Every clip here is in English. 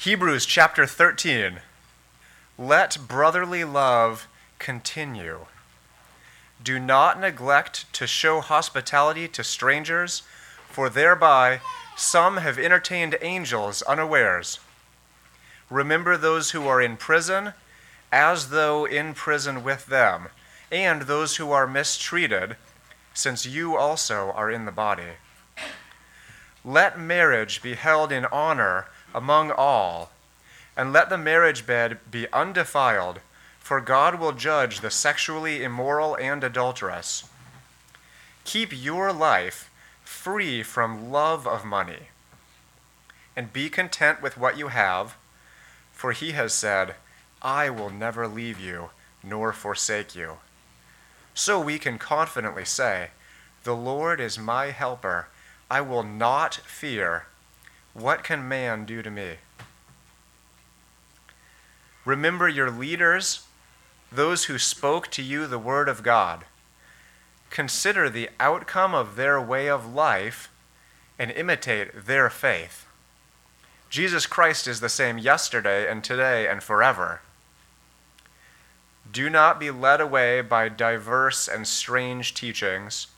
Hebrews chapter 13. Let brotherly love continue. Do not neglect to show hospitality to strangers, for thereby some have entertained angels unawares. Remember those who are in prison, as though in prison with them, and those who are mistreated, since you also are in the body. Let marriage be held in honor among all, and let the marriage bed be undefiled, for God will judge the sexually immoral and adulterous. Keep your life free from love of money, and be content with what you have, for he has said, I will never leave you nor forsake you. So we can confidently say, The Lord is my helper. I will not fear. What can man do to me? Remember your leaders, those who spoke to you the word of God. Consider the outcome of their way of life and imitate their faith. Jesus Christ is the same yesterday and today and forever. Do not be led away by diverse and strange teachings,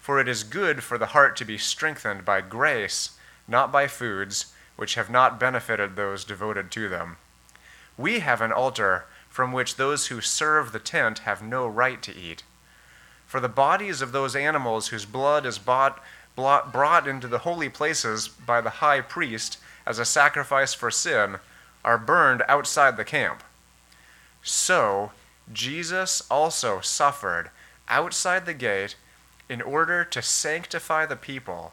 for it is good for the heart to be strengthened by grace not by foods which have not benefited those devoted to them. We have an altar from which those who serve the tent have no right to eat. For the bodies of those animals whose blood is bought, brought into the holy places by the high priest as a sacrifice for sin are burned outside the camp. So, Jesus also suffered outside the gate in order to sanctify the people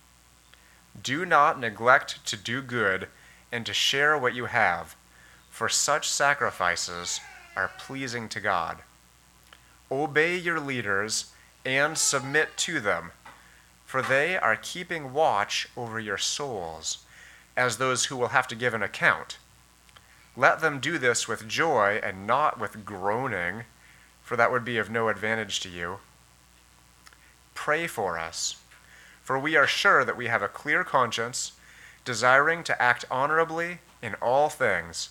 Do not neglect to do good and to share what you have, for such sacrifices are pleasing to God. Obey your leaders and submit to them, for they are keeping watch over your souls, as those who will have to give an account. Let them do this with joy and not with groaning, for that would be of no advantage to you. Pray for us for we are sure that we have a clear conscience, desiring to act honorably in all things.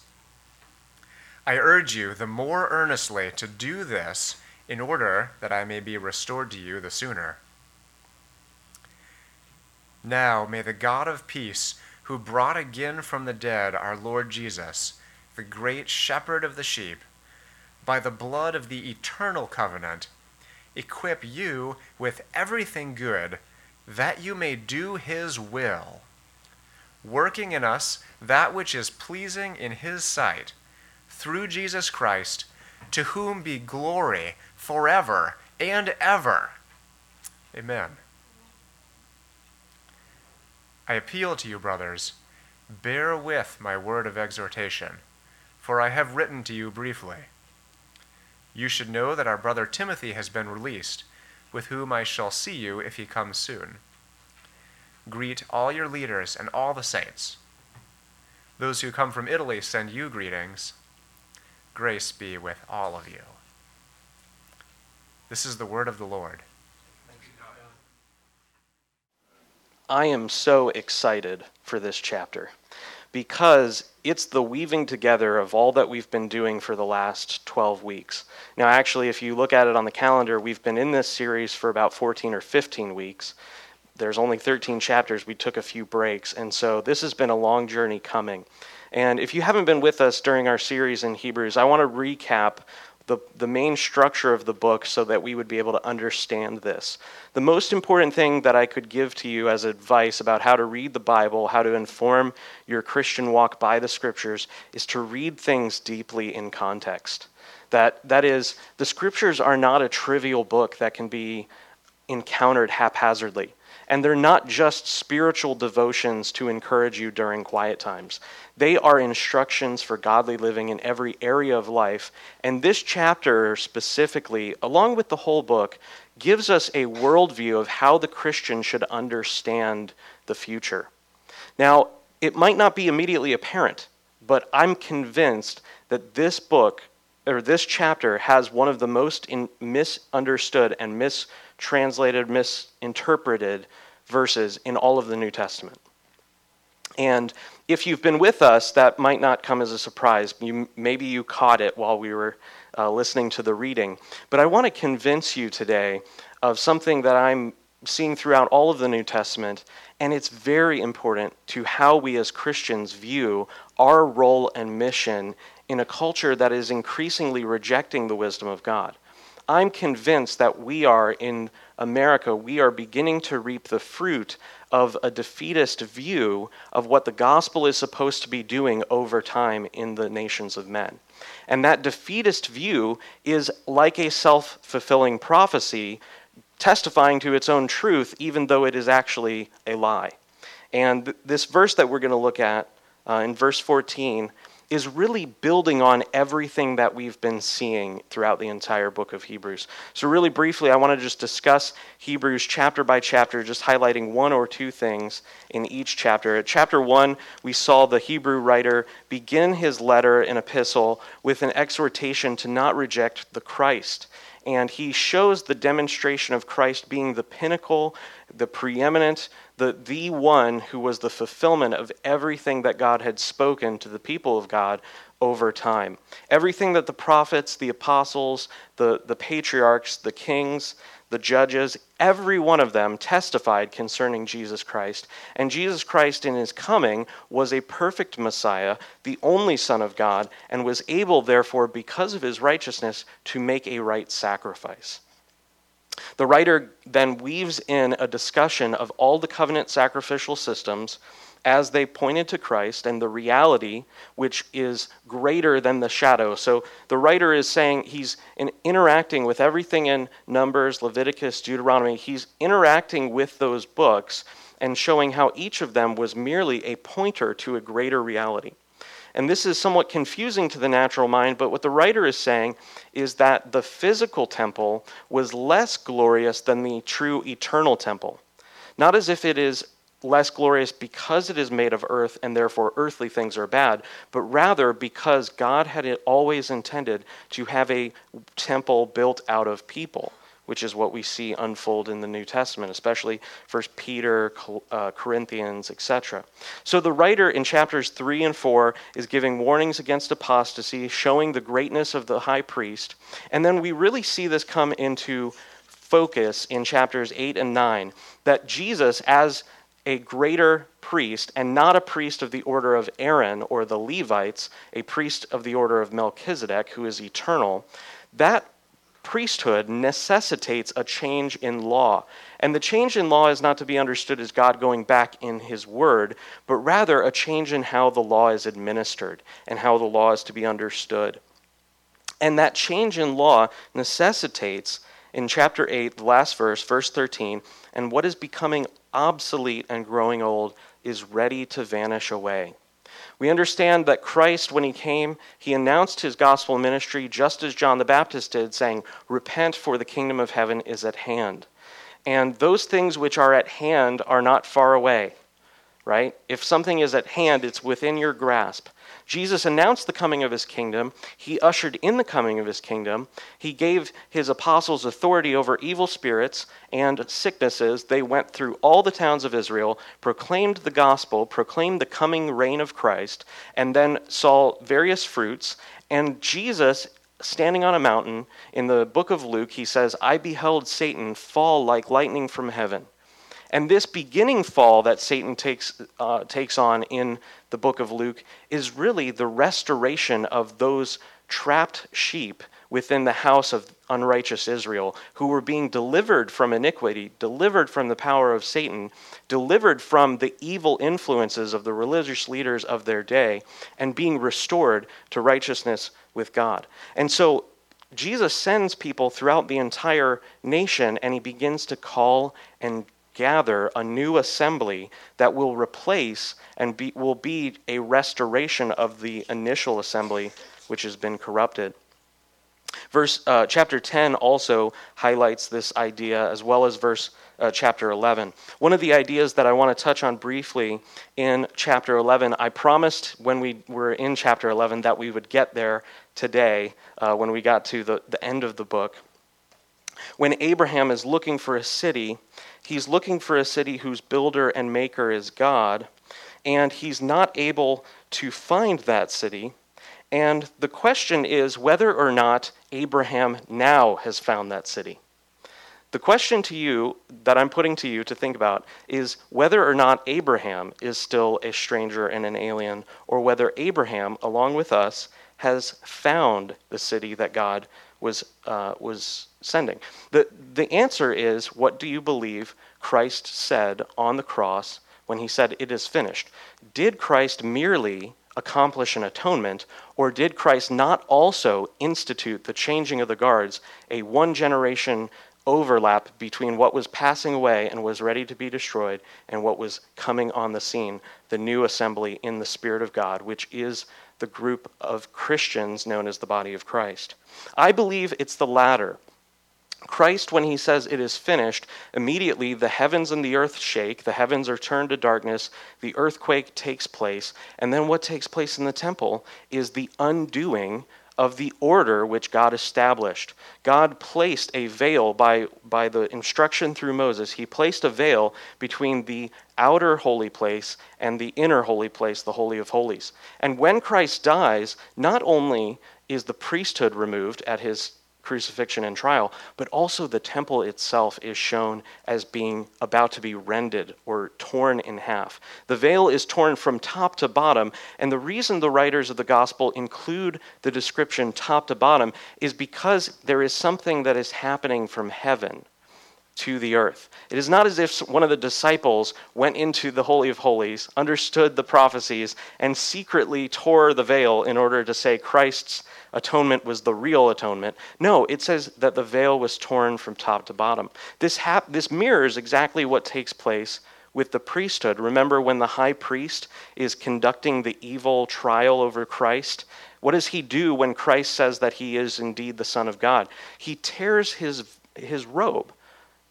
I urge you the more earnestly to do this in order that I may be restored to you the sooner. Now may the God of peace, who brought again from the dead our Lord Jesus, the great shepherd of the sheep, by the blood of the eternal covenant, equip you with everything good that you may do his will, working in us that which is pleasing in his sight, through Jesus Christ, to whom be glory forever and ever. Amen. I appeal to you, brothers, bear with my word of exhortation, for I have written to you briefly. You should know that our brother Timothy has been released with whom I shall see you if he comes soon. Greet all your leaders and all the saints. Those who come from Italy send you greetings. Grace be with all of you. This is the word of the Lord. I am so excited for this chapter because it's the weaving together of all that we've been doing for the last 12 weeks. Now, actually, if you look at it on the calendar, we've been in this series for about 14 or 15 weeks. There's only 13 chapters. We took a few breaks. And so this has been a long journey coming. And if you haven't been with us during our series in Hebrews, I want to recap the, the main structure of the book so that we would be able to understand this. The most important thing that I could give to you as advice about how to read the Bible, how to inform your Christian walk by the scriptures, is to read things deeply in context. That, that is, the scriptures are not a trivial book that can be encountered haphazardly. And they're not just spiritual devotions to encourage you during quiet times. They are instructions for godly living in every area of life. And this chapter specifically, along with the whole book, gives us a worldview of how the Christian should understand the future. Now, it might not be immediately apparent, but I'm convinced that this book or this chapter has one of the most in, misunderstood and mistranslated, misinterpreted verses in all of the New Testament. And if you've been with us, that might not come as a surprise. You, maybe you caught it while we were uh, listening to the reading. But I want to convince you today of something that I'm seeing throughout all of the New Testament, and it's very important to how we as Christians view our role and mission in a culture that is increasingly rejecting the wisdom of God. I'm convinced that we are in America, we are beginning to reap the fruit of a defeatist view of what the gospel is supposed to be doing over time in the nations of men. And that defeatist view is like a self fulfilling prophecy, testifying to its own truth, even though it is actually a lie. And th- this verse that we're going to look at uh, in verse 14 is really building on everything that we've been seeing throughout the entire book of Hebrews. So, really briefly, I want to just discuss Hebrews chapter by chapter, just highlighting one or two things in each chapter. At chapter 1, we saw the Hebrew writer begin his letter and epistle with an exhortation to not reject the Christ. And he shows the demonstration of Christ being the pinnacle, the preeminent, the, the one who was the fulfillment of everything that God had spoken to the people of God over time. Everything that the prophets, the apostles, the, the patriarchs, the kings, the judges, every one of them testified concerning Jesus Christ. And Jesus Christ, in his coming, was a perfect Messiah, the only Son of God, and was able, therefore, because of his righteousness, to make a right sacrifice. The writer then weaves in a discussion of all the covenant sacrificial systems as they pointed to Christ and the reality which is greater than the shadow. So the writer is saying he's in interacting with everything in Numbers, Leviticus, Deuteronomy. He's interacting with those books and showing how each of them was merely a pointer to a greater reality. And this is somewhat confusing to the natural mind, but what the writer is saying is that the physical temple was less glorious than the true eternal temple. Not as if it is less glorious because it is made of earth and therefore earthly things are bad, but rather because God had always intended to have a temple built out of people which is what we see unfold in the New Testament, especially First Peter, uh, Corinthians, etc. So the writer in chapters 3 and 4 is giving warnings against apostasy, showing the greatness of the high priest. And then we really see this come into focus in chapters 8 and 9 that Jesus, as a greater priest, and not a priest of the order of Aaron or the Levites, a priest of the order of Melchizedek, who is eternal, that priesthood necessitates a change in law. And the change in law is not to be understood as God going back in his word, but rather a change in how the law is administered and how the law is to be understood. And that change in law necessitates, in chapter 8, the last verse, verse 13, and what is becoming obsolete and growing old is ready to vanish away. We understand that Christ, when he came, he announced his gospel ministry just as John the Baptist did, saying, Repent, for the kingdom of heaven is at hand. And those things which are at hand are not far away, right? If something is at hand, it's within your grasp. Jesus announced the coming of his kingdom. He ushered in the coming of his kingdom. He gave his apostles authority over evil spirits and sicknesses. They went through all the towns of Israel, proclaimed the gospel, proclaimed the coming reign of Christ, and then saw various fruits. And Jesus standing on a mountain in the book of Luke, he says, I beheld Satan fall like lightning from heaven. And this beginning fall that Satan takes, uh, takes on in the book of Luke is really the restoration of those trapped sheep within the house of unrighteous Israel who were being delivered from iniquity, delivered from the power of Satan, delivered from the evil influences of the religious leaders of their day, and being restored to righteousness with God. And so Jesus sends people throughout the entire nation and he begins to call and gather a new assembly that will replace and be, will be a restoration of the initial assembly which has been corrupted. Verse uh, chapter 10 also highlights this idea as well as verse uh, chapter 11. One of the ideas that I want to touch on briefly in chapter 11, I promised when we were in chapter 11 that we would get there today uh, when we got to the, the end of the book. When Abraham is looking for a city, he's looking for a city whose builder and maker is God, and he's not able to find that city. And the question is whether or not Abraham now has found that city. The question to you that I'm putting to you to think about is whether or not Abraham is still a stranger and an alien, or whether Abraham, along with us, has found the city that God was, uh, was sending. The, the answer is what do you believe Christ said on the cross when he said, It is finished? Did Christ merely accomplish an atonement, or did Christ not also institute the changing of the guards, a one generation overlap between what was passing away and was ready to be destroyed and what was coming on the scene, the new assembly in the Spirit of God, which is the group of Christians known as the body of Christ. I believe it's the latter. Christ, when he says it is finished, immediately the heavens and the earth shake, the heavens are turned to darkness, the earthquake takes place, and then what takes place in the temple is the undoing of the order which God established. God placed a veil by, by the instruction through Moses, he placed a veil between the outer holy place and the inner holy place, the Holy of Holies. And when Christ dies, not only is the priesthood removed at his crucifixion and trial, but also the temple itself is shown as being about to be rended or torn in half. The veil is torn from top to bottom, and the reason the writers of the gospel include the description top to bottom is because there is something that is happening from heaven to the earth. It is not as if one of the disciples went into the Holy of Holies, understood the prophecies, and secretly tore the veil in order to say Christ's atonement was the real atonement. No, it says that the veil was torn from top to bottom. This, hap- this mirrors exactly what takes place with the priesthood. Remember when the high priest is conducting the evil trial over Christ? What does he do when Christ says that he is indeed the Son of God? He tears his, his robe.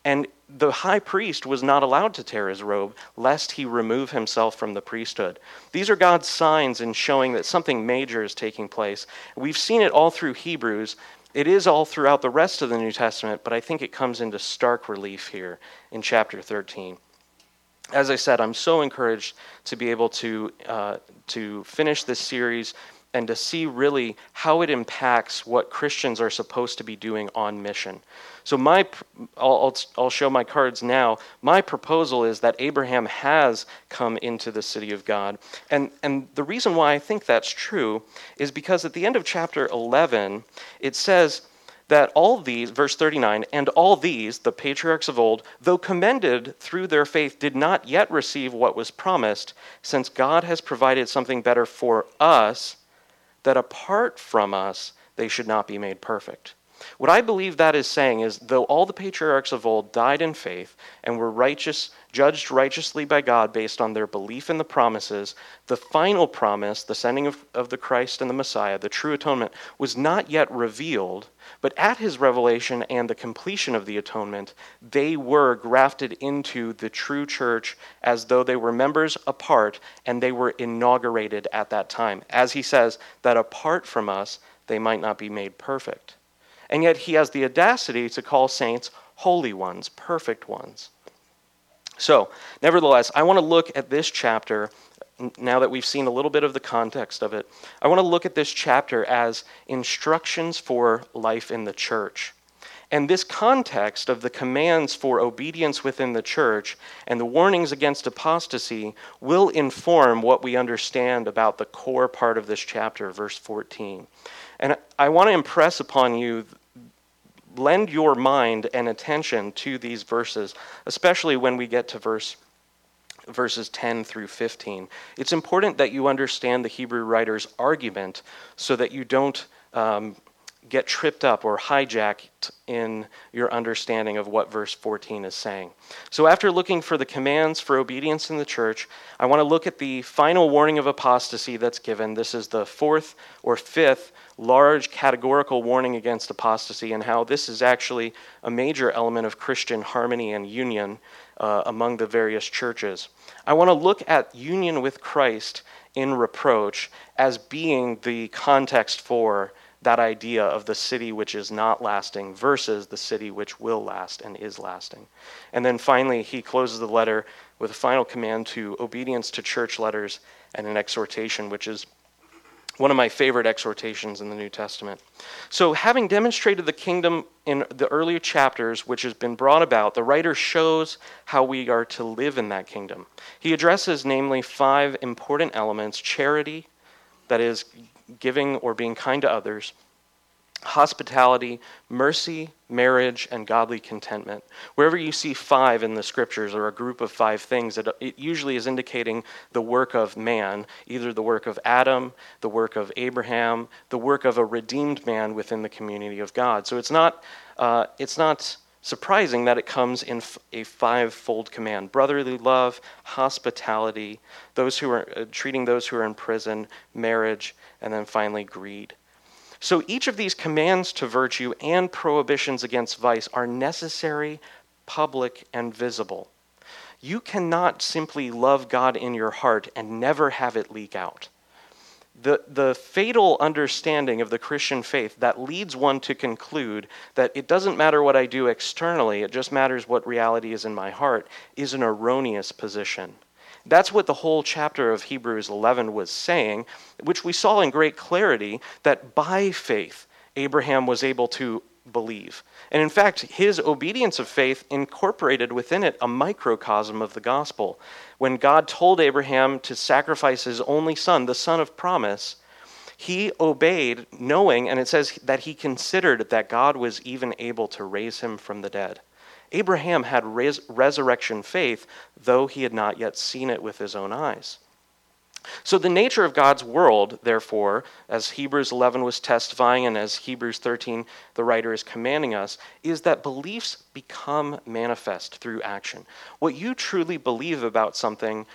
And the high priest was not allowed to tear his robe, lest he remove himself from the priesthood. These are God's signs in showing that something major is taking place. We've seen it all through Hebrews. It is all throughout the rest of the New Testament, but I think it comes into stark relief here in chapter 13. As I said, I'm so encouraged to be able to, uh, to finish this series and to see really how it impacts what Christians are supposed to be doing on mission. So, my, I'll, I'll show my cards now. My proposal is that Abraham has come into the city of God. And, and the reason why I think that's true is because at the end of chapter 11, it says, that all these, verse 39, and all these, the patriarchs of old, though commended through their faith, did not yet receive what was promised, since God has provided something better for us that apart from us, they should not be made perfect. What I believe that is saying is, though all the patriarchs of old died in faith and were righteous, judged righteously by God based on their belief in the promises, the final promise, the sending of, of the Christ and the Messiah, the true atonement, was not yet revealed. But at his revelation and the completion of the atonement, they were grafted into the true church as though they were members apart, and they were inaugurated at that time. As he says, that apart from us, they might not be made perfect. And yet he has the audacity to call saints holy ones, perfect ones. So, nevertheless, I want to look at this chapter now that we've seen a little bit of the context of it. I want to look at this chapter as instructions for life in the church. And this context of the commands for obedience within the church and the warnings against apostasy will inform what we understand about the core part of this chapter, verse 14. And I want to impress upon you lend your mind and attention to these verses, especially when we get to verse verses 10 through 15. It's important that you understand the Hebrew writer's argument so that you don't um, get tripped up or hijacked in your understanding of what verse 14 is saying. So, after looking for the commands for obedience in the church, I want to look at the final warning of apostasy that's given. This is the fourth or fifth large categorical warning against apostasy, and how this is actually a major element of Christian harmony and union uh, among the various churches. I want to look at union with Christ in reproach as being the context for that idea of the city which is not lasting versus the city which will last and is lasting. And then finally, he closes the letter with a final command to obedience to church letters and an exhortation, which is one of my favorite exhortations in the New Testament. So, having demonstrated the kingdom in the earlier chapters, which has been brought about, the writer shows how we are to live in that kingdom. He addresses, namely, five important elements charity, that is, giving or being kind to others, hospitality, mercy, marriage, and godly contentment. Wherever you see five in the scriptures or a group of five things, it, it, usually is indicating the work of man, either the work of Adam, the work of Abraham, the work of a redeemed man within the community of God. So it's not, uh, it's not surprising that it comes in a five-fold command brotherly love hospitality those who are uh, treating those who are in prison marriage and then finally greed so each of these commands to virtue and prohibitions against vice are necessary public and visible you cannot simply love god in your heart and never have it leak out the, the fatal understanding of the Christian faith that leads one to conclude that it doesn't matter what I do externally, it just matters what reality is in my heart, is an erroneous position. That's what the whole chapter of Hebrews 11 was saying, which we saw in great clarity that by faith, Abraham was able to believe. And in fact, his obedience of faith incorporated within it a microcosm of the gospel. When God told Abraham to sacrifice his only son, the son of promise, he obeyed, knowing, and it says that he considered that God was even able to raise him from the dead. Abraham had res- resurrection faith, though he had not yet seen it with his own eyes. So, the nature of God's world, therefore, as Hebrews 11 was testifying and as Hebrews 13, the writer is commanding us, is that beliefs become manifest through action. What you truly believe about something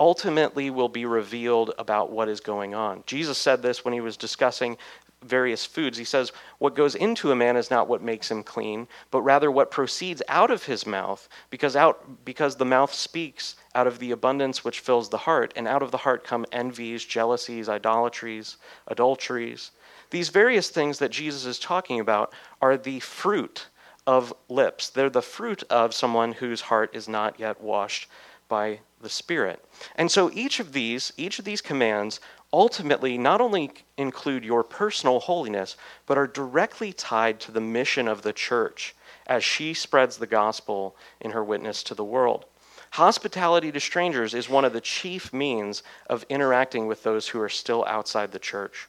ultimately will be revealed about what is going on. Jesus said this when he was discussing various foods. He says, What goes into a man is not what makes him clean, but rather what proceeds out of his mouth, because, out, because the mouth speaks out of the abundance which fills the heart, and out of the heart come envies, jealousies, idolatries, adulteries. These various things that Jesus is talking about are the fruit of lips. They're the fruit of someone whose heart is not yet washed by the Spirit. And so each of these, each of these commands ultimately not only include your personal holiness, but are directly tied to the mission of the church as she spreads the gospel in her witness to the world. Hospitality to strangers is one of the chief means of interacting with those who are still outside the church.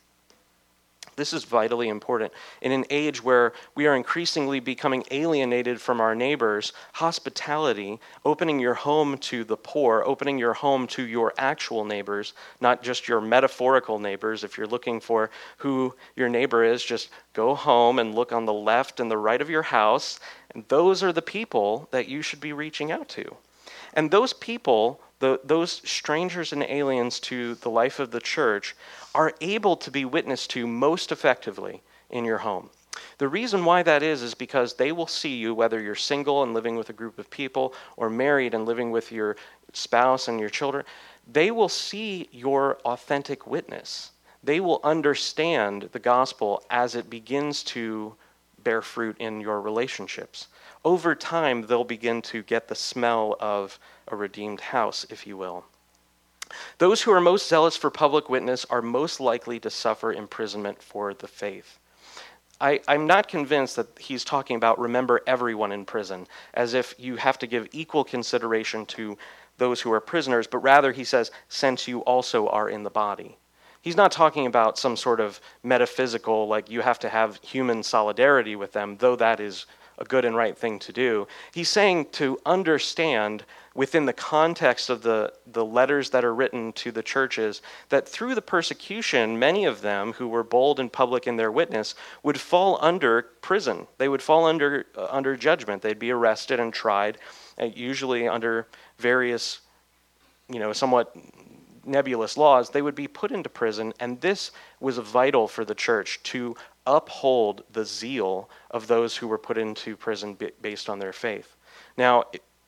This is vitally important. In an age where we are increasingly becoming alienated from our neighbors, hospitality, opening your home to the poor, opening your home to your actual neighbors, not just your metaphorical neighbors. If you're looking for who your neighbor is, just go home and look on the left and the right of your house. And those are the people that you should be reaching out to. And those people, the, those strangers and aliens to the life of the church, are able to be witnessed to most effectively in your home. The reason why that is is because they will see you, whether you're single and living with a group of people or married and living with your spouse and your children, they will see your authentic witness. They will understand the gospel as it begins to bear fruit in your relationships. Over time, they'll begin to get the smell of a redeemed house, if you will. Those who are most zealous for public witness are most likely to suffer imprisonment for the faith. I, am not convinced that he's talking about remember everyone in prison, as if you have to give equal consideration to those who are prisoners, but rather he says, since you also are in the body. He's not talking about some sort of metaphysical, like you have to have human solidarity with them, though that is a good and right thing to do. He's saying to understand within the context of the, the letters that are written to the churches that through the persecution, many of them who were bold and public in their witness would fall under prison. They would fall under, uh, under judgment. They'd be arrested and tried, uh, usually under various, you know, somewhat nebulous laws. They would be put into prison, and this was vital for the church to uphold the zeal of those who were put into prison based on their faith. Now,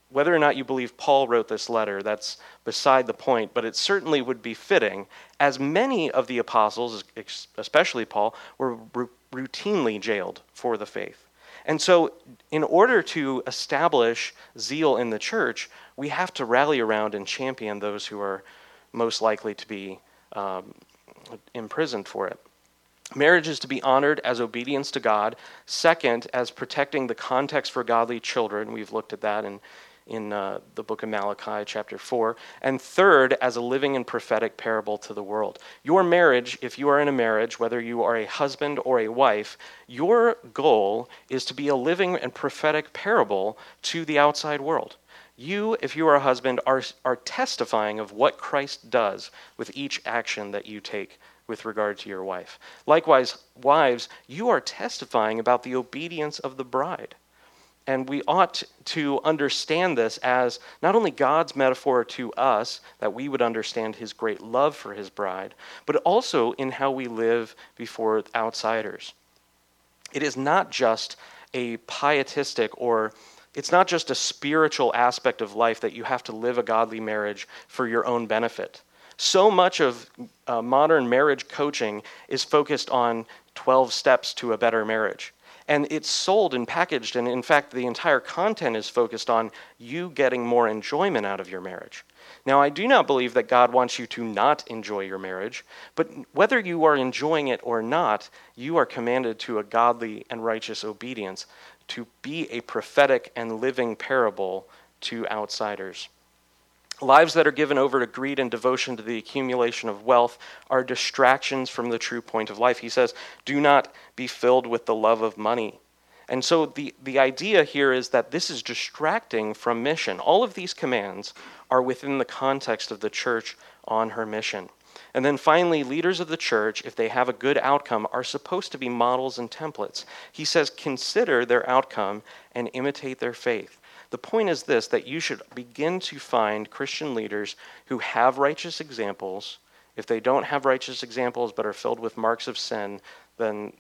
whether or not you believe Paul wrote this letter, that's beside the point, but it certainly would be fitting, as many of the apostles, especially Paul, were routinely jailed for the faith. And so, in order to establish zeal in the church, we have to rally around and champion those who are most likely to be um, imprisoned for it. Marriage is to be honored as obedience to God. Second, as protecting the context for godly children. We've looked at that in, in uh, the book of Malachi, chapter 4. And third, as a living and prophetic parable to the world. Your marriage, if you are in a marriage, whether you are a husband or a wife, your goal is to be a living and prophetic parable to the outside world. You, if you are a husband, are, are testifying of what Christ does with each action that you take with regard to your wife. Likewise, wives, you are testifying about the obedience of the bride. And we ought to understand this as not only God's metaphor to us, that we would understand his great love for his bride, but also in how we live before outsiders. It is not just a pietistic or it's not just a spiritual aspect of life that you have to live a godly marriage for your own benefit. So much of uh, modern marriage coaching is focused on 12 steps to a better marriage. And it's sold and packaged, and in fact, the entire content is focused on you getting more enjoyment out of your marriage. Now, I do not believe that God wants you to not enjoy your marriage, but whether you are enjoying it or not, you are commanded to a godly and righteous obedience to be a prophetic and living parable to outsiders. Lives that are given over to greed and devotion to the accumulation of wealth are distractions from the true point of life. He says, Do not be filled with the love of money. And so the, the idea here is that this is distracting from mission. All of these commands are within the context of the church on her mission. And then finally, leaders of the church, if they have a good outcome, are supposed to be models and templates. He says, consider their outcome and imitate their faith. The point is this that you should begin to find Christian leaders who have righteous examples. If they don't have righteous examples but are filled with marks of sin, then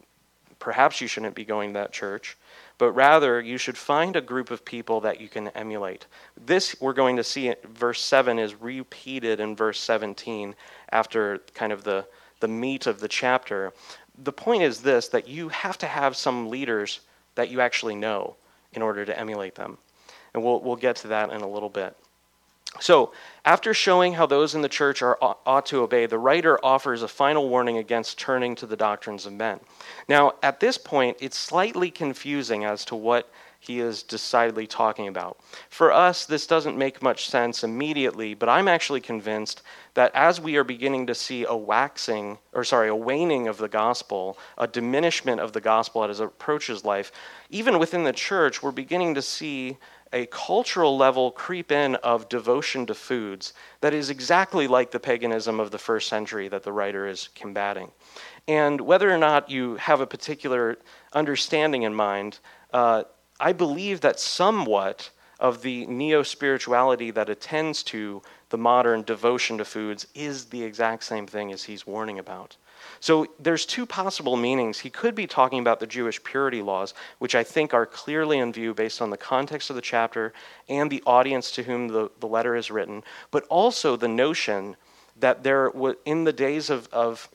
perhaps you shouldn't be going to that church but rather you should find a group of people that you can emulate. This, we're going to see, verse 7 is repeated in verse 17 after kind of the, the meat of the chapter. The point is this that you have to have some leaders that you actually know in order to emulate them. And we'll, we'll get to that in a little bit. So, after showing how those in the church are, uh, ought to obey, the writer offers a final warning against turning to the doctrines of men. Now, at this point, it's slightly confusing as to what he is decidedly talking about. For us, this doesn't make much sense immediately, but I'm actually convinced that as we are beginning to see a waxing, or sorry, a waning of the gospel, a diminishment of the gospel as it approaches life, even within the church, we're beginning to see a cultural level creep in of devotion to foods that is exactly like the paganism of the first century that the writer is combating. And whether or not you have a particular understanding in mind, uh, I believe that somewhat of the neo spirituality that attends to the modern devotion to foods is the exact same thing as he's warning about. So there's two possible meanings. He could be talking about the Jewish purity laws, which I think are clearly in view based on the context of the chapter and the audience to whom the, the letter is written, but also the notion that there, in the days of, of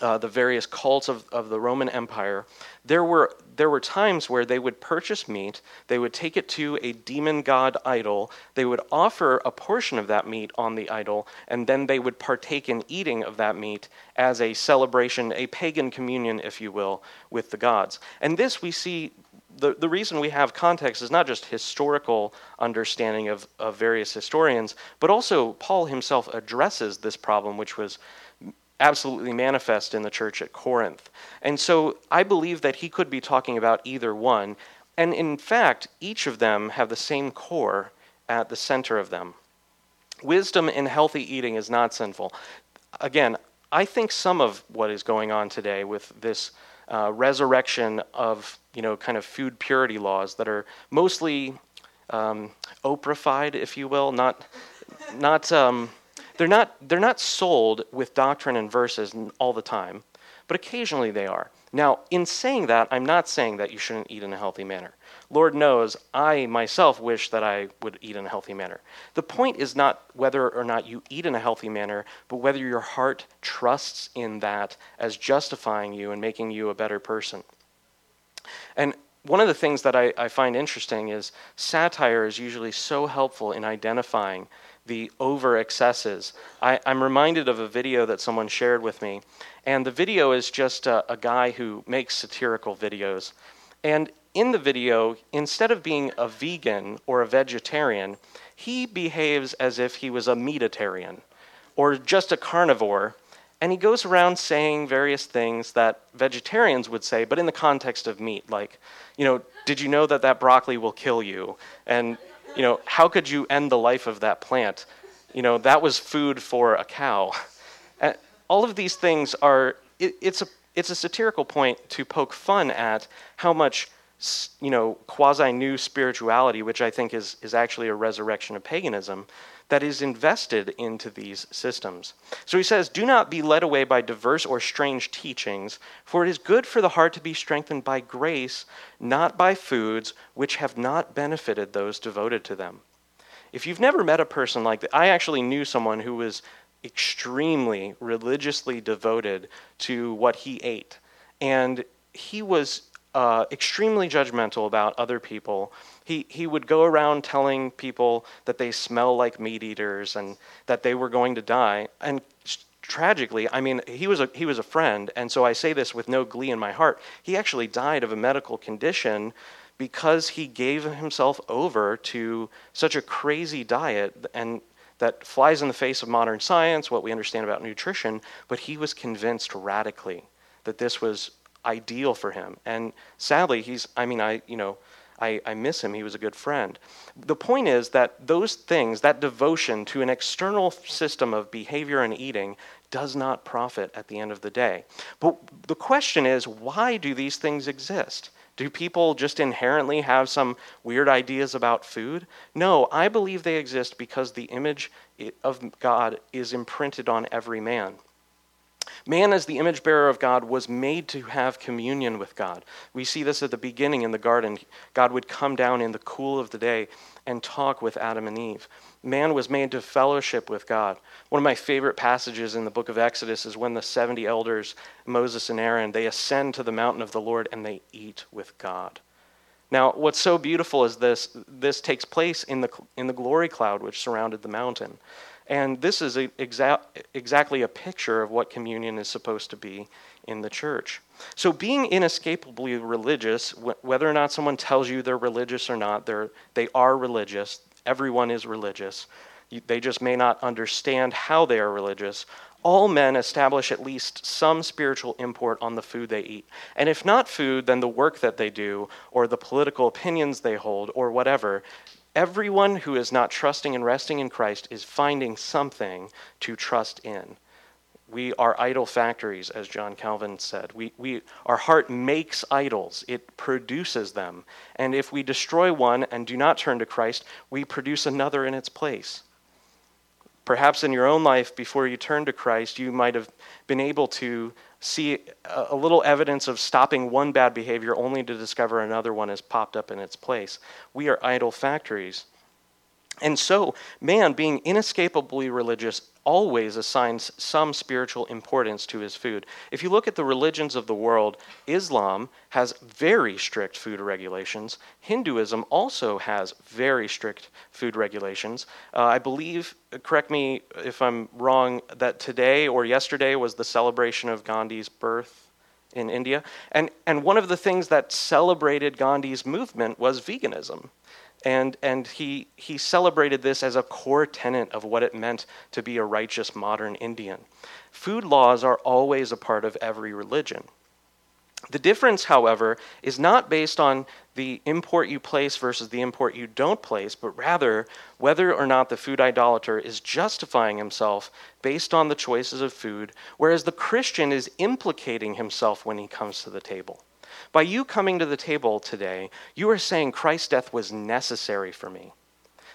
uh, the various cults of, of the Roman Empire, there were, there were times where they would purchase meat, they would take it to a demon god idol, they would offer a portion of that meat on the idol, and then they would partake in eating of that meat as a celebration, a pagan communion, if you will, with the gods. And this we see. The, the reason we have context is not just historical understanding of, of various historians, but also Paul himself addresses this problem, which was absolutely manifest in the church at Corinth. And so I believe that he could be talking about either one. And in fact, each of them have the same core at the center of them. Wisdom in healthy eating is not sinful. Again, I think some of what is going on today with this uh, resurrection of, you know, kind of food purity laws that are mostly um, if you will, not, not, um, they're not, they're not sold with doctrine and verses all the time, but occasionally they are. Now, in saying that, I'm not saying that you shouldn't eat in a healthy manner. Lord knows I myself wish that I would eat in a healthy manner. The point is not whether or not you eat in a healthy manner, but whether your heart trusts in that as justifying you and making you a better person. And one of the things that I, I find interesting is satire is usually so helpful in identifying the over excesses. I, am reminded of a video that someone shared with me, and the video is just a, a guy who makes satirical videos. And in the video, instead of being a vegan or a vegetarian, he behaves as if he was a meatitarian or just a carnivore. And he goes around saying various things that vegetarians would say, but in the context of meat, like, you know, did you know that that broccoli will kill you? And, you know, how could you end the life of that plant? You know, that was food for a cow. And all of these things are, it, it's, a, it's a satirical point to poke fun at how much you know, quasi new spirituality, which I think is, is actually a resurrection of paganism, that is invested into these systems. So he says, Do not be led away by diverse or strange teachings, for it is good for the heart to be strengthened by grace, not by foods which have not benefited those devoted to them. If you've never met a person like that, I actually knew someone who was extremely religiously devoted to what he ate. And he was uh, extremely judgmental about other people. He, he would go around telling people that they smell like meat eaters and that they were going to die. And tragically, I mean, he was, a, he was a friend, and so I say this with no glee in my heart. He actually died of a medical condition because he gave himself over to such a crazy diet and that flies in the face of modern science, what we understand about nutrition, but he was convinced radically that this was ideal for him. And sadly, he's, I mean, I, you know, I, I miss him. He was a good friend. The point is that those things, that devotion to an external system of behavior and eating, does not profit at the end of the day. But the question is why do these things exist? Do people just inherently have some weird ideas about food? No, I believe they exist because the image of God is imprinted on every man. Man, as the image bearer of God, was made to have communion with God. We see this at the beginning in the garden. God would come down in the cool of the day and talk with Adam and Eve. Man was made to fellowship with God. One of my favorite passages in the book of Exodus is when the 70 elders, Moses and Aaron, they ascend to the mountain of the Lord and they eat with God. Now, what's so beautiful is this this takes place in the in the glory cloud which surrounded the mountain. And this is a, exa- exactly a picture of what communion is supposed to be in the church. So, being inescapably religious, wh- whether or not someone tells you they're religious or not, they're, they are religious. Everyone is religious. You, they just may not understand how they are religious. All men establish at least some spiritual import on the food they eat. And if not food, then the work that they do, or the political opinions they hold, or whatever, Everyone who is not trusting and resting in Christ is finding something to trust in. We are idol factories, as John Calvin said. We, we, our heart makes idols, it produces them. And if we destroy one and do not turn to Christ, we produce another in its place. Perhaps in your own life, before you turn to Christ, you might have been able to see a little evidence of stopping one bad behavior only to discover another one has popped up in its place. We are idol factories. And so, man, being inescapably religious, always assigns some spiritual importance to his food. If you look at the religions of the world, Islam has very strict food regulations. Hinduism also has very strict food regulations. Uh, I believe, correct me if I'm wrong, that today or yesterday was the celebration of Gandhi's birth in India. And, and one of the things that celebrated Gandhi's movement was veganism. And, and he, he celebrated this as a core tenet of what it meant to be a righteous modern Indian. Food laws are always a part of every religion. The difference, however, is not based on the import you place versus the import you don't place, but rather whether or not the food idolater is justifying himself based on the choices of food, whereas the Christian is implicating himself when he comes to the table. By you coming to the table today, you are saying Christ's death was necessary for me.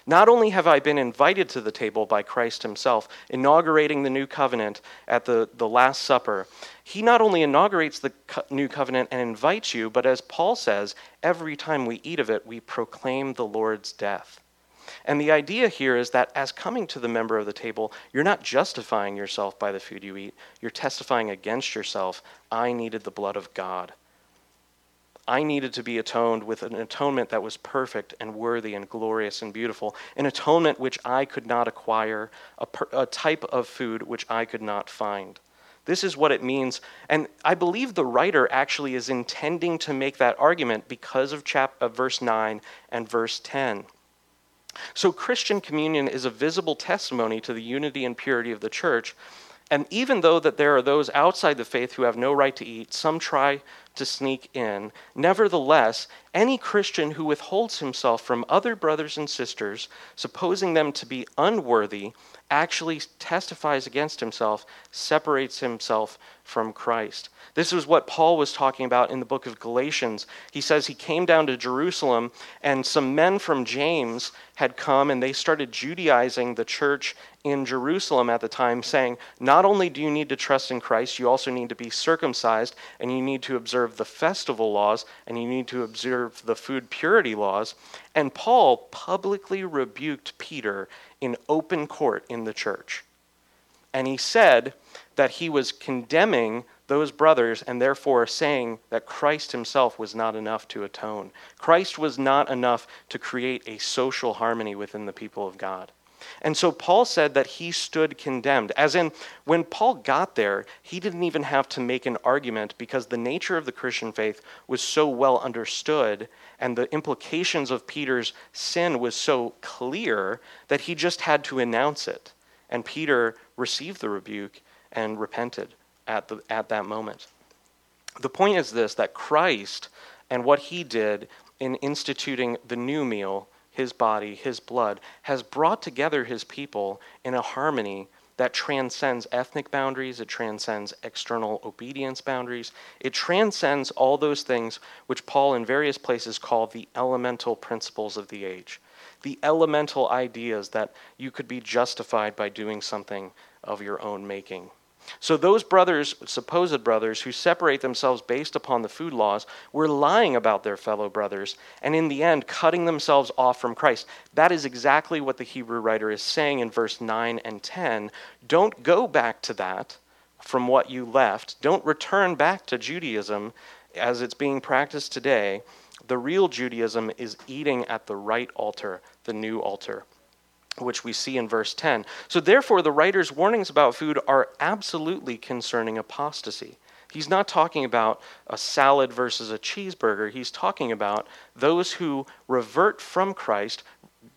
Not only have I been invited to the table by Christ himself, inaugurating the new covenant at the, the Last Supper, he not only inaugurates the co- new covenant and invites you, but as Paul says, every time we eat of it, we proclaim the Lord's death. And the idea here is that as coming to the member of the table, you're not justifying yourself by the food you eat, you're testifying against yourself. I needed the blood of God. I needed to be atoned with an atonement that was perfect and worthy and glorious and beautiful, an atonement which I could not acquire, a, per, a, type of food which I could not find. This is what it means. And I believe the writer actually is intending to make that argument because of chap, uh, verse 9 and verse 10. So, Christian communion is a visible testimony to the unity and purity of the church. And even though that there are those outside the faith who have no right to eat, some try to sneak in. Nevertheless, any Christian who withholds himself from other brothers and sisters, supposing them to be unworthy, actually testifies against himself, separates himself from Christ. This is what Paul was talking about in the book of Galatians. He says he came down to Jerusalem, and some men from James had come and they started Judaizing the church in Jerusalem at the time, saying, Not only do you need to trust in Christ, you also need to be circumcised, and you need to observe the festival laws, and you need to observe the food purity laws. And Paul publicly rebuked Peter in open court in the church. And he said that he was condemning those brothers and therefore saying that Christ himself was not enough to atone. Christ was not enough to create a social harmony within the people of God. And so Paul said that he stood condemned. As in, when Paul got there, he didn't even have to make an argument because the nature of the Christian faith was so well understood and the implications of Peter's sin was so clear that he just had to announce it. And Peter received the rebuke and repented at, the, at that moment. The point is this that Christ and what he did in instituting the new meal his body, his blood, has brought together his people in a harmony that transcends ethnic boundaries, it transcends external obedience boundaries, it transcends all those things which Paul in various places called the elemental principles of the age. The elemental ideas that you could be justified by doing something of your own making. So, those brothers, supposed brothers, who separate themselves based upon the food laws, were lying about their fellow brothers, and in the end, cutting themselves off from Christ. That is exactly what the Hebrew writer is saying in verse 9 and 10. Don't go back to that from what you left. Don't return back to Judaism as it's being practiced today. The real Judaism is eating at the right altar, the new altar which we see in verse 10. So, therefore, the writer's warnings about food are absolutely concerning apostasy. He's not talking about a salad versus a cheeseburger. He's talking about those who revert from Christ,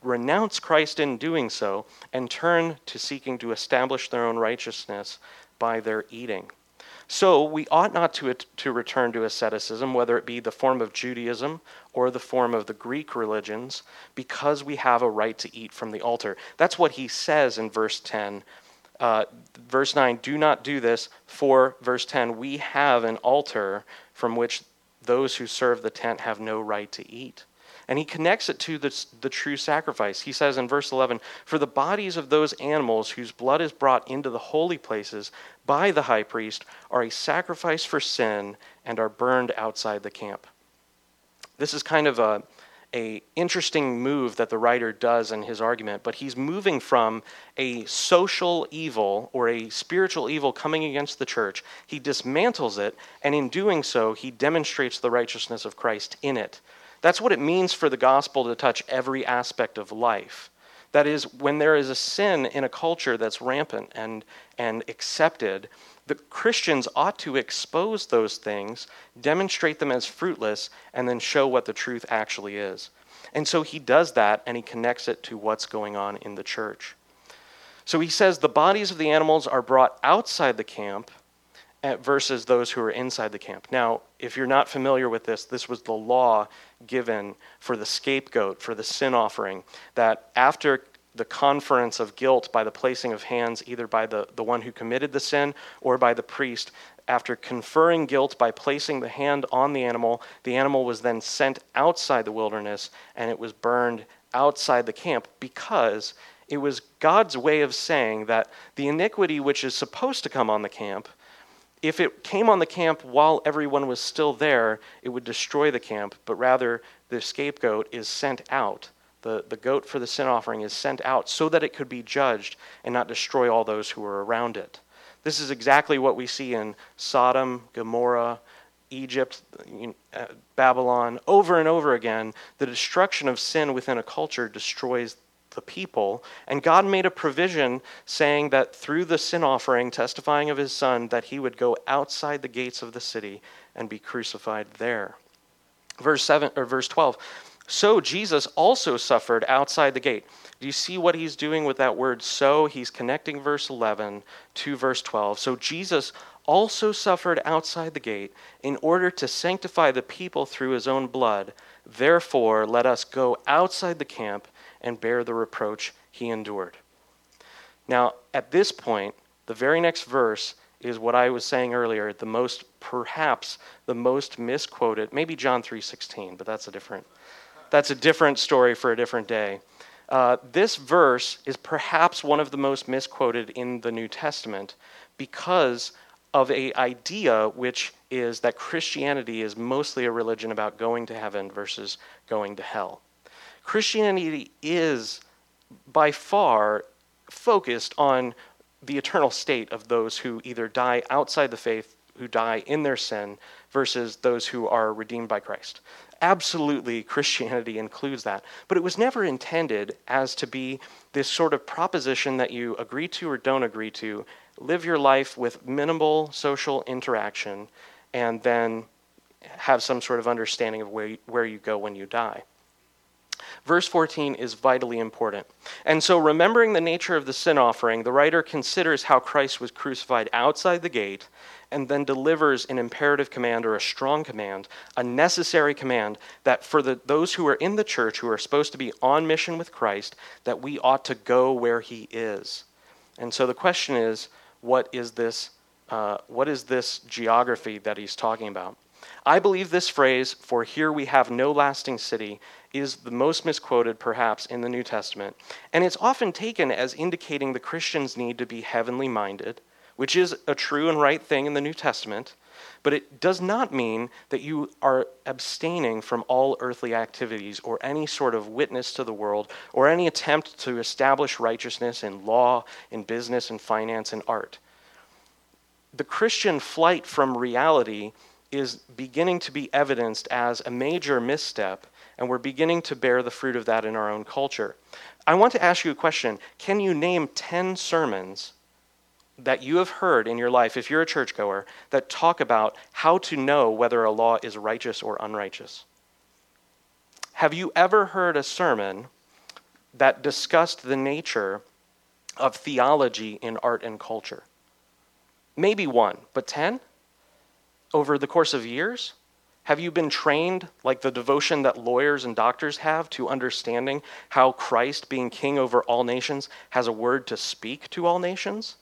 renounce Christ in doing so, and turn to seeking to establish their own righteousness by their eating. So we ought not to, to return to asceticism, whether it be the form of Judaism or the form of the Greek religions, because we have a right to eat from the altar. That's what he says in verse 10. Uh, verse 9, do not do this, for, verse 10, we have an altar from which those who serve the tent have no right to eat. And he connects it to the, the true sacrifice. He says in verse 11, For the bodies of those animals whose blood is brought into the holy places by the high priest are a sacrifice for sin and are burned outside the camp. This is kind of a, a interesting move that the writer does in his argument, but he's moving from a social evil or a spiritual evil coming against the church. He dismantles it, and in doing so, he demonstrates the righteousness of Christ in it. That's what it means for the gospel to touch every aspect of life. That is, when there is a sin in a culture that's rampant and, and accepted, the Christians ought to expose those things, demonstrate them as fruitless, and then show what the truth actually is. And so he does that and he connects it to what's going on in the church. So he says the bodies of the animals are brought outside the camp eh, versus those who are inside the camp. Now, if you're not familiar with this, this was the law given for the scapegoat, for the sin offering, that after the conference of guilt by the placing of hands, either by the, the one who committed the sin or by the priest, after conferring guilt by placing the hand on the animal, the animal was then sent outside the wilderness and it was burned outside the camp because it was God's way of saying that the iniquity which is supposed to come on the camp if it came on the camp while everyone was still there, it would destroy the camp, but rather the scapegoat is sent out. The, the goat for the sin offering is sent out so that it could be judged and not destroy all those who were around it. This is exactly what we see in Sodom, Gomorrah, Egypt, uh, Babylon. Over and over again, the destruction of sin within a culture destroys the people. And God made a provision saying that through the sin offering, testifying of his son, that he would go outside the gates of the city and be crucified there. Verse 7 or verse 12. So Jesus also suffered outside the gate. Do you see what he's doing with that word so? He's connecting verse 11 to verse 12. So Jesus also suffered outside the gate in order to sanctify the people through his own blood. Therefore, let us go outside the camp and bear the reproach he endured. Now, at this point, the very next verse is what I was saying earlier, the most perhaps the most misquoted, maybe John 3:16, but that's a different that's a different story for a different day. Uh, this verse is perhaps one of the most misquoted in the New Testament because of a idea which is that Christianity is mostly a religion about going to heaven versus going to hell. Christianity is by far focused on the eternal state of those who either die outside the faith, who die in their sin, versus those who are redeemed by Christ. Absolutely, Christianity includes that. But it was never intended as to be this sort of proposition that you agree to or don't agree to, live your life with minimal social interaction, and then have some sort of understanding of where you, where you go when you die. Verse 14 is vitally important. And so, remembering the nature of the sin offering, the writer considers how Christ was crucified outside the gate and then delivers an imperative command or a strong command, a necessary command that for the, those who are in the church who are supposed to be on mission with Christ, that we ought to go where he is. And so the question is, what is this, uh, what is this geography that he's talking about? I believe this phrase, for here we have no lasting city, is the most misquoted, perhaps, in the New Testament. And it's often taken as indicating the Christian's need to be heavenly minded, which is a true and right thing in the New Testament. But it does not mean that you are abstaining from all earthly activities or any sort of witness to the world or any attempt to establish righteousness in law, in business, in finance, and art. The Christian flight from reality is beginning to be evidenced as a major misstep, and we're beginning to bear the fruit of that in our own culture. I want to ask you a question Can you name 10 sermons that you have heard in your life, if you're a churchgoer, that talk about how to know whether a law is righteous or unrighteous? Have you ever heard a sermon that discussed the nature of theology in art and culture? Maybe one, but 10? over the course of years? Have you been trained, like the devotion that lawyers and doctors have, to understanding how Christ, being king over all nations, has a word to speak to all nations?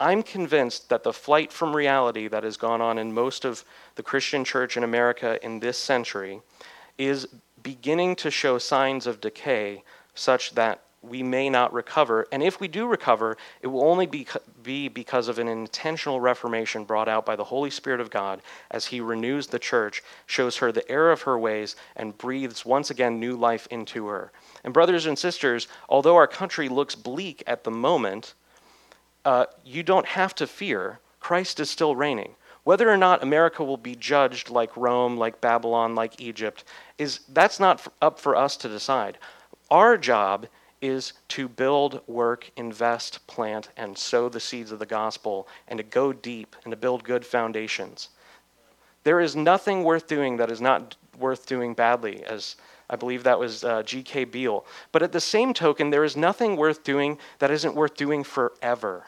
I'm convinced that the flight from reality that has gone on in most of the Christian church in America in this century is beginning to show signs of decay such that we may not recover. And if we do recover, it will only be, be because of an intentional reformation brought out by the Holy Spirit of God as He renews the church, shows her the error of her ways, and breathes once again new life into her. And, brothers and sisters, although our country looks bleak at the moment, uh, you don't have to fear. Christ is still reigning. Whether or not America will be judged like Rome, like Babylon, like Egypt, is that's not up for us to decide. Our job is to build, work, invest, plant, and sow the seeds of the gospel, and to go deep and to build good foundations. There is nothing worth doing that is not worth doing badly, as I believe that was uh, G.K. Beale. But at the same token, there is nothing worth doing that isn't worth doing forever.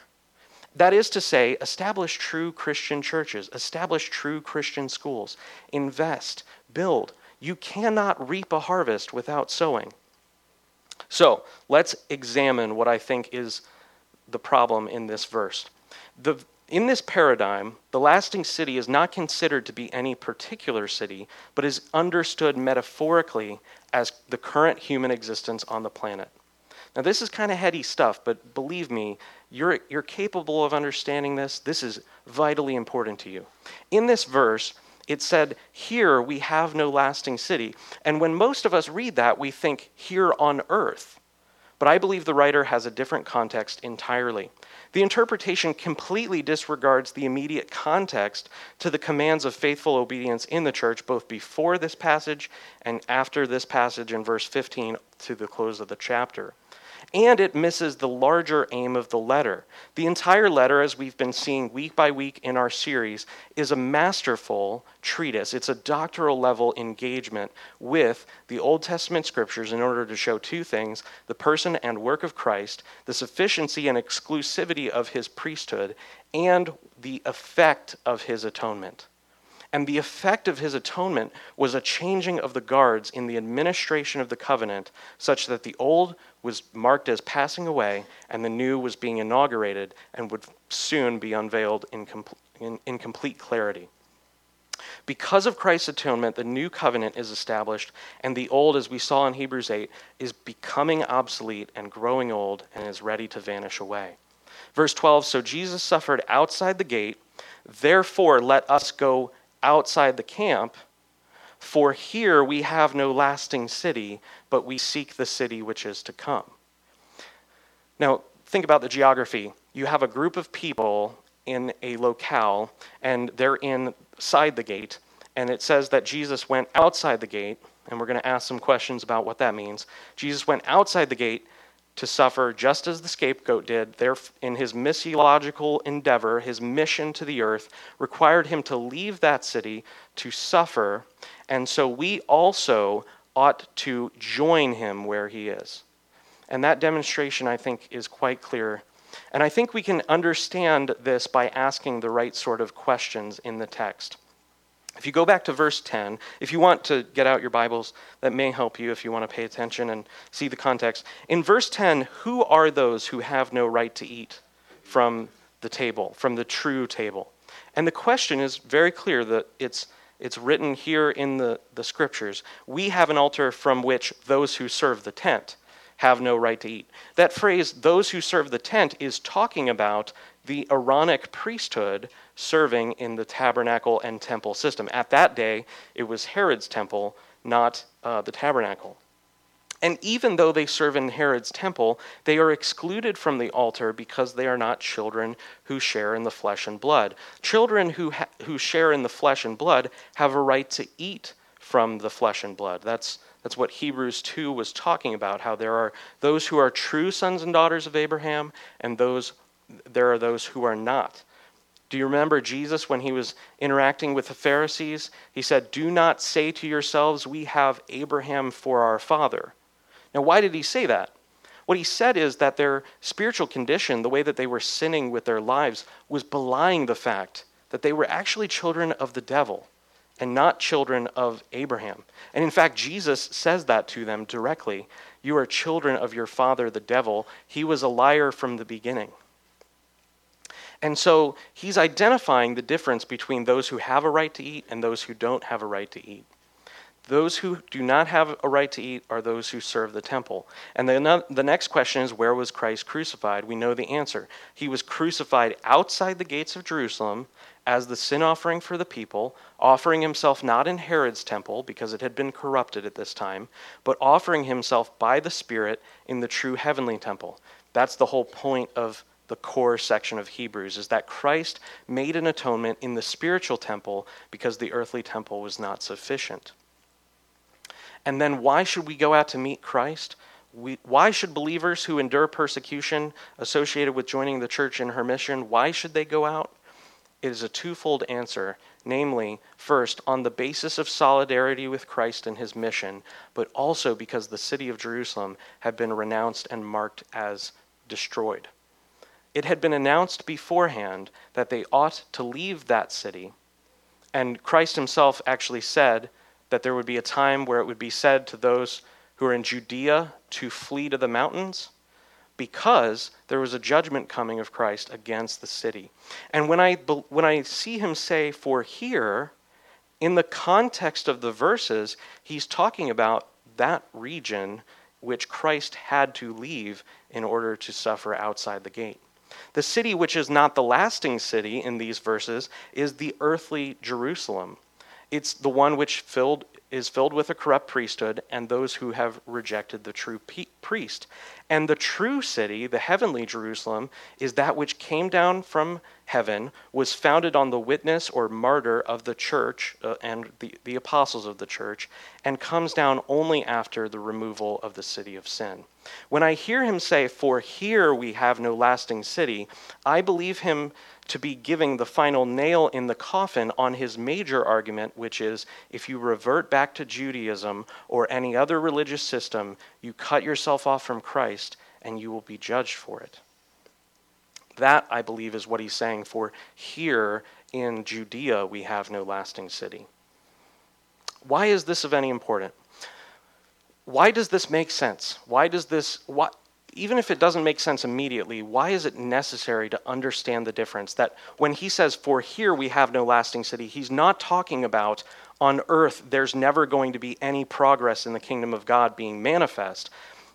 That is to say, establish true Christian churches, establish true Christian schools, invest, build. You cannot reap a harvest without sowing. So let's examine what I think is the problem in this verse. The, in this paradigm, the lasting city is not considered to be any particular city, but is understood metaphorically as the current human existence on the planet. Now, this is kind of heady stuff, but believe me, you're, you're capable of understanding this. This is vitally important to you. In this verse, it said, Here we have no lasting city. And when most of us read that, we think, Here on earth. But I believe the writer has a different context entirely. The interpretation completely disregards the immediate context to the commands of faithful obedience in the church, both before this passage and after this passage in verse 15 to the close of the chapter and it misses the larger aim of the letter. The entire letter, as we've been seeing week by week in our series, is a masterful treatise. It's a doctoral level engagement with the Old Testament scriptures in order to show two things the person and work of Christ, the sufficiency and exclusivity of his priesthood, and the effect of his atonement. And the effect of his atonement was a changing of the guards in the administration of the covenant, such that the old was marked as passing away and the new was being inaugurated and would soon be unveiled in, com- in, in complete clarity. Because of Christ's atonement, the new covenant is established, and the old, as we saw in Hebrews 8, is becoming obsolete and growing old and is ready to vanish away. Verse 12 So Jesus suffered outside the gate, therefore let us go outside the camp. For here we have no lasting city, but we seek the city which is to come. Now, think about the geography. You have a group of people in a locale, and they're inside the gate, and it says that Jesus went outside the gate, and we're going to ask some questions about what that means. Jesus went outside the gate to suffer just as the scapegoat did. There in his missiological endeavor his mission to the earth required him to leave that city to suffer. And so we also ought to join him where he is. And that demonstration i think is quite clear. And i think we can understand this by asking the right sort of questions in the text if you go back to verse 10, if you want to get out your Bibles, that may help you if you want to pay attention and see the context. In verse 10, who are those who have no right to eat from the table, from the true table? And the question is very clear that it's, it's written here in the, the scriptures. We have an altar from which those who serve the tent have no right to eat. That phrase, those who serve the tent, is talking about the Aaronic priesthood serving in the tabernacle and temple system. At that day, it was Herod's temple, not uh, the tabernacle. And even though they serve in Herod's temple, they are excluded from the altar because they are not children who share in the flesh and blood. Children who, ha- who share in the flesh and blood have a right to eat from the flesh and blood. That's, that's what Hebrews 2 was talking about, how there are those who are true sons and daughters of Abraham and those there are those who are not. Do you remember Jesus when he was interacting with the Pharisees? He said, Do not say to yourselves, We have Abraham for our father. Now, why did he say that? What he said is that their spiritual condition, the way that they were sinning with their lives, was belying the fact that they were actually children of the devil and not children of Abraham. And in fact, Jesus says that to them directly. You are children of your father, the devil. He was a liar from the beginning. And so he's identifying the difference between those who have a right to eat and those who don't have a right to eat. Those who do not have a right to eat are those who serve the temple. And the, the next question is where was Christ crucified? We know the answer. He was crucified outside the gates of Jerusalem as the sin offering for the people, offering himself not in Herod's temple because it had been corrupted at this time, but offering himself by the Spirit in the true heavenly temple. That's the whole point of the core section of Hebrews is that Christ made an atonement in the spiritual temple because the earthly temple was not sufficient. And then why should we go out to meet Christ? We, why should believers who endure persecution associated with joining the church in her mission, why should they go out? It is a twofold answer, namely, first, on the basis of solidarity with Christ and his mission, but also because the city of Jerusalem had been renounced and marked as destroyed. It had been announced beforehand that they ought to leave that city. And Christ himself actually said that there would be a time where it would be said to those who are in Judea to flee to the mountains because there was a judgment coming of Christ against the city. And when I, when I see him say, for here, in the context of the verses, he's talking about that region which Christ had to leave in order to suffer outside the gate. The city which is not the lasting city in these verses is the earthly Jerusalem. It's the one which filled is filled with a corrupt priesthood and those who have rejected the true priest. And the true city, the heavenly Jerusalem, is that which came down from heaven, was founded on the witness or martyr of the church uh, and the, the apostles of the church, and comes down only after the removal of the city of sin. When I hear him say, For here we have no lasting city, I believe him to be giving the final nail in the coffin on his major argument, which is if you revert back to Judaism or any other religious system, you cut yourself off from Christ and you will be judged for it. That, I believe, is what he's saying for here in Judea we have no lasting city. Why is this of any importance? Why does this make sense? Why does this, what, even if it doesn't make sense immediately, why is it necessary to understand the difference? That when he says, For here we have no lasting city, he's not talking about on earth there's never going to be any progress in the kingdom of God being manifest.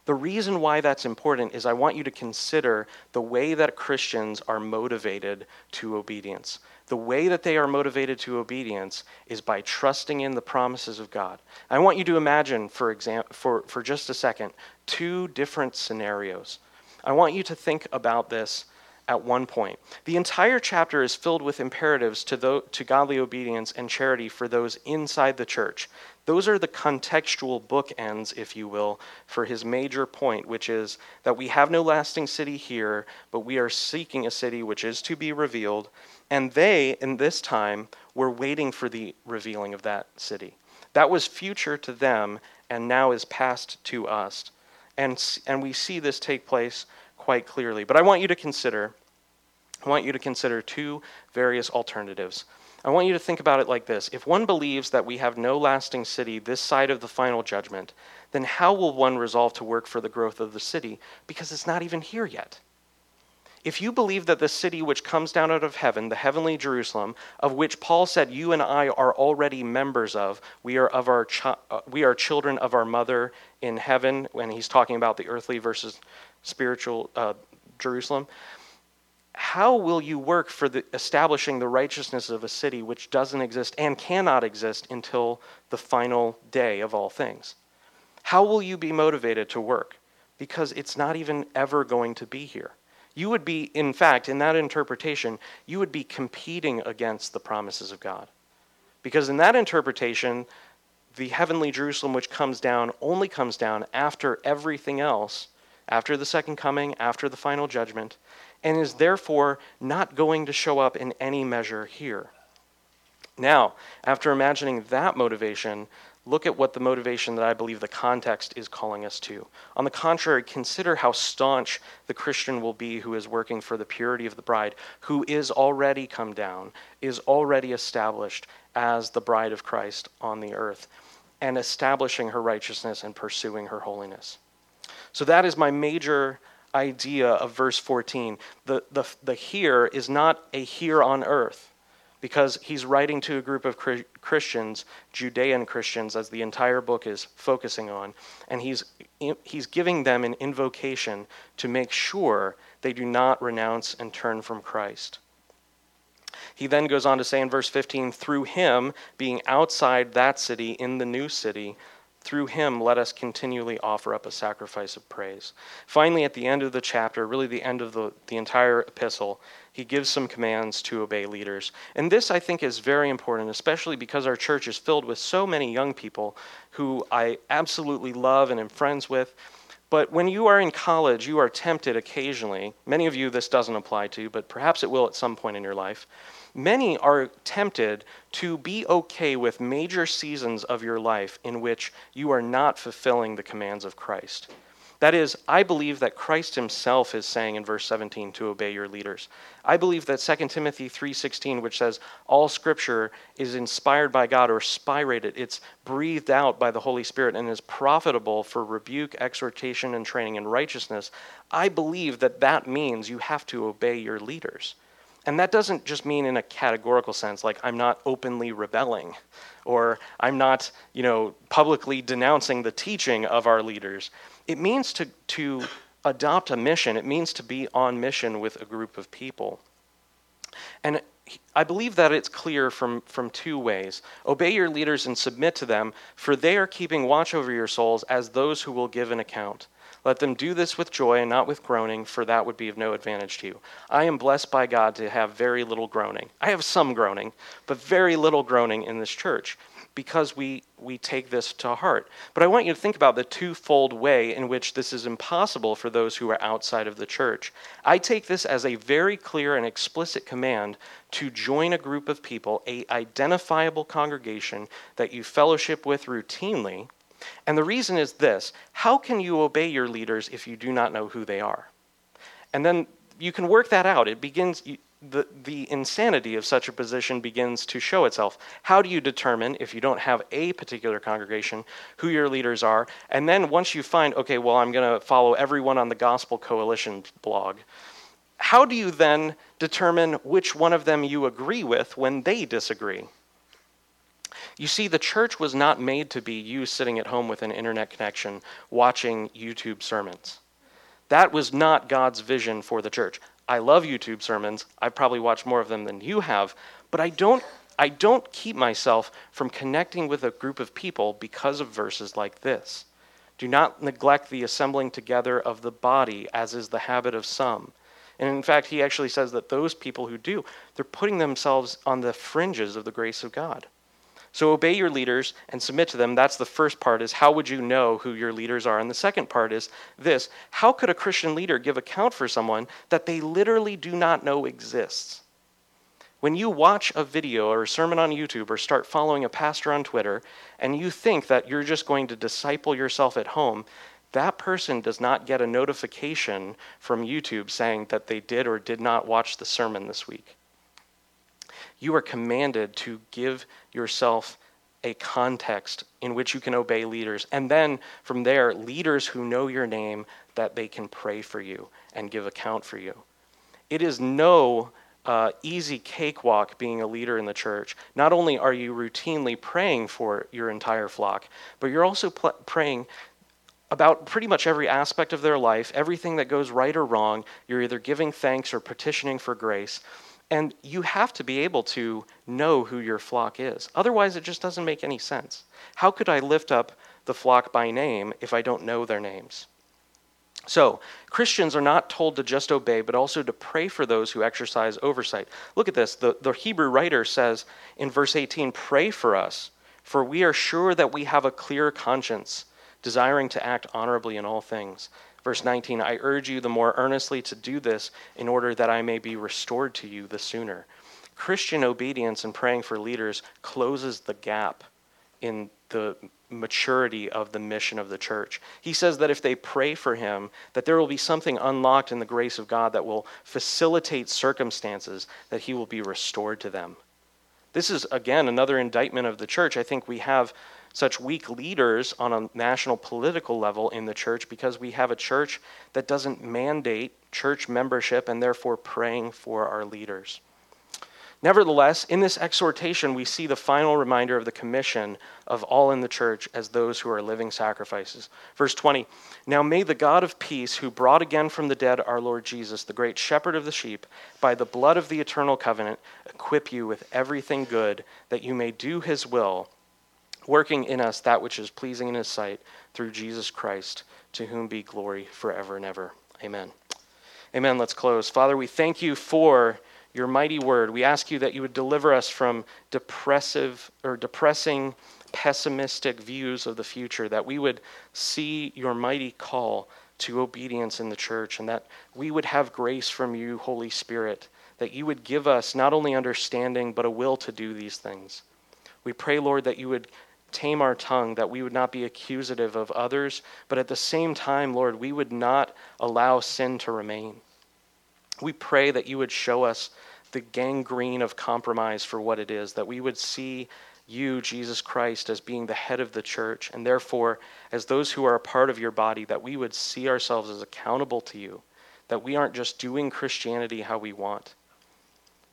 The reason why that's important is I want you to consider the way that Christians are motivated to obedience. The way that they are motivated to obedience is by trusting in the promises of God. I want you to imagine, for, example, for, for just a second, two different scenarios. I want you to think about this at one point. The entire chapter is filled with imperatives to, the, to godly obedience and charity for those inside the church. Those are the contextual bookends, if you will, for his major point, which is that we have no lasting city here, but we are seeking a city which is to be revealed and they, in this time, were waiting for the revealing of that city. That was future to them and now is past to us. And, and we see this take place quite clearly. But I want you to consider I want you to consider two various alternatives. I want you to think about it like this. If one believes that we have no lasting city this side of the final judgment, then how will one resolve to work for the growth of the city? Because it's not even here yet. If you believe that the city which comes down out of heaven, the heavenly Jerusalem, of which Paul said you and I are already members of, we are of our ch- uh, we are children of our mother in heaven when he's talking about the earthly versus spiritual uh, Jerusalem. How will you work for the, establishing the righteousness of a city which doesn't exist and cannot exist until the final day of all things? How will you be motivated to work? Because it's not even ever going to be here. You would be, in fact, in that interpretation, you would be competing against the promises of God. Because in that interpretation, the heavenly Jerusalem, which comes down, only comes down after everything else, after the second coming, after the final judgment, and is therefore not going to show up in any measure here. Now, after imagining that motivation, look at what the motivation that I believe the context is calling us to. On the contrary, consider how staunch the Christian will be who is working for the purity of the bride, who is already come down, is already established as the bride of Christ on the earth, and establishing her righteousness and pursuing her holiness. So that is my major idea of verse 14. The, the, the here is not a here on earth because he's writing to a group of Christians, Judean Christians, as the entire book is focusing on, and he's, he's giving them an invocation to make sure they do not renounce and turn from Christ. He then goes on to say in verse 15, through him, being outside that city, in the new city, through him, let us continually offer up a sacrifice of praise. Finally, at the end of the chapter, really the end of the, the entire epistle, he gives some commands to obey leaders. And this, I think, is very important, especially because our church is filled with so many young people who I absolutely love and am friends with. But when you are in college, you are tempted occasionally. Many of you, this doesn't apply to, but perhaps it will at some point in your life. Many are tempted to be okay with major seasons of your life in which you are not fulfilling the commands of Christ. That is, I believe that Christ himself is saying in verse 17 to obey your leaders. I believe that 2 Timothy 3:16 which says all scripture is inspired by God or spirated, it's breathed out by the Holy Spirit and is profitable for rebuke, exhortation and training in righteousness. I believe that that means you have to obey your leaders. And that doesn't just mean in a categorical sense, like I'm not openly rebelling or I'm not, you know, publicly denouncing the teaching of our leaders. It means to, to adopt a mission, it means to be on mission with a group of people. And I believe that it's clear from, from two ways. Obey your leaders and submit to them, for they are keeping watch over your souls as those who will give an account. Let them do this with joy and not with groaning, for that would be of no advantage to you. I am blessed by God to have very little groaning. I have some groaning, but very little groaning in this church because we, we take this to heart. But I want you to think about the twofold way in which this is impossible for those who are outside of the church. I take this as a very clear and explicit command to join a group of people, a identifiable congregation that you fellowship with routinely. And the reason is this how can you obey your leaders if you do not know who they are? And then you can work that out. It begins, the, the insanity of such a position begins to show itself. How do you determine, if you don't have a particular congregation, who your leaders are? And then once you find, okay, well, I'm going to follow everyone on the Gospel Coalition blog, how do you then determine which one of them you agree with when they disagree? You see, the church was not made to be you sitting at home with an internet connection watching YouTube sermons. That was not God's vision for the church. I love YouTube sermons. I've probably watched more of them than you have, but I don't I don't keep myself from connecting with a group of people because of verses like this. Do not neglect the assembling together of the body, as is the habit of some. And in fact, he actually says that those people who do, they're putting themselves on the fringes of the grace of God. So obey your leaders and submit to them. That's the first part is how would you know who your leaders are? And the second part is this, how could a Christian leader give account for someone that they literally do not know exists? When you watch a video or a sermon on YouTube or start following a pastor on Twitter and you think that you're just going to disciple yourself at home, that person does not get a notification from YouTube saying that they did or did not watch the sermon this week you are commanded to give yourself a context in which you can obey leaders. And then from there, leaders who know your name that they can pray for you and give account for you. It is no uh, easy cakewalk being a leader in the church. Not only are you routinely praying for your entire flock, but you're also pl- praying about pretty much every aspect of their life, everything that goes right or wrong. You're either giving thanks or petitioning for grace. And you have to be able to know who your flock is. Otherwise, it just doesn't make any sense. How could I lift up the flock by name if I don't know their names? So, Christians are not told to just obey, but also to pray for those who exercise oversight. Look at this. The, the Hebrew writer says in verse 18, Pray for us, for we are sure that we have a clear conscience, desiring to act honorably in all things. Verse 19, I urge you the more earnestly to do this in order that I may be restored to you the sooner. Christian obedience and praying for leaders closes the gap in the maturity of the mission of the church. He says that if they pray for him, that there will be something unlocked in the grace of God that will facilitate circumstances that he will be restored to them. This is again another indictment of the church. I think we have such weak leaders on a national political level in the church because we have a church that doesn't mandate church membership and therefore praying for our leaders. Nevertheless, in this exhortation, we see the final reminder of the commission of all in the church as those who are living sacrifices. Verse 20 Now may the God of peace, who brought again from the dead our Lord Jesus, the great shepherd of the sheep, by the blood of the eternal covenant, equip you with everything good, that you may do his will working in us that which is pleasing in his sight through Jesus Christ, to whom be glory forever and ever. Amen. Amen. Let's close. Father, we thank you for your mighty word. We ask you that you would deliver us from depressive or depressing, pessimistic views of the future, that we would see your mighty call to obedience in the church, and that we would have grace from you, Holy Spirit, that you would give us not only understanding, but a will to do these things. We pray, Lord, that you would tame our tongue, that we would not be accusative of others, but at the same time, Lord, we would not allow sin to remain. We pray that you would show us the gangrene of compromise for what it is, that we would see you, Jesus Christ, as being the head of the church, and therefore, as those who are a part of your body, that we would see ourselves as accountable to you, that we aren't just doing Christianity how we want.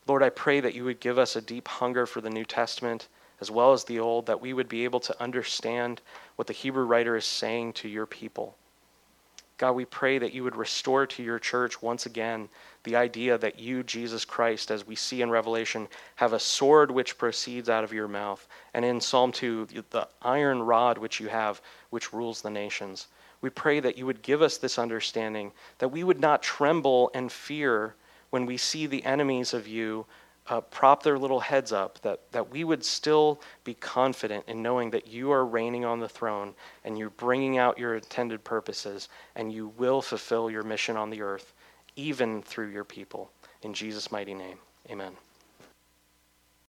Lord, I pray that you would give us a deep hunger for the New Testament as well as the Old, that we would be able to understand what the Hebrew writer is saying to your people. God, we pray that you would restore to your church once again the idea that you, Jesus Christ, as we see in Revelation, have a sword which proceeds out of your mouth, and in Psalm 2, the iron rod which you have, which rules the nations. We pray that you would give us this understanding, that we would not tremble and fear when we see the enemies of you uh, prop their little heads up, that, that we would still be confident in knowing that you are reigning on the throne and you're bringing out your intended purposes and you will fulfill your mission on the earth, even through your people. In Jesus' mighty name, amen.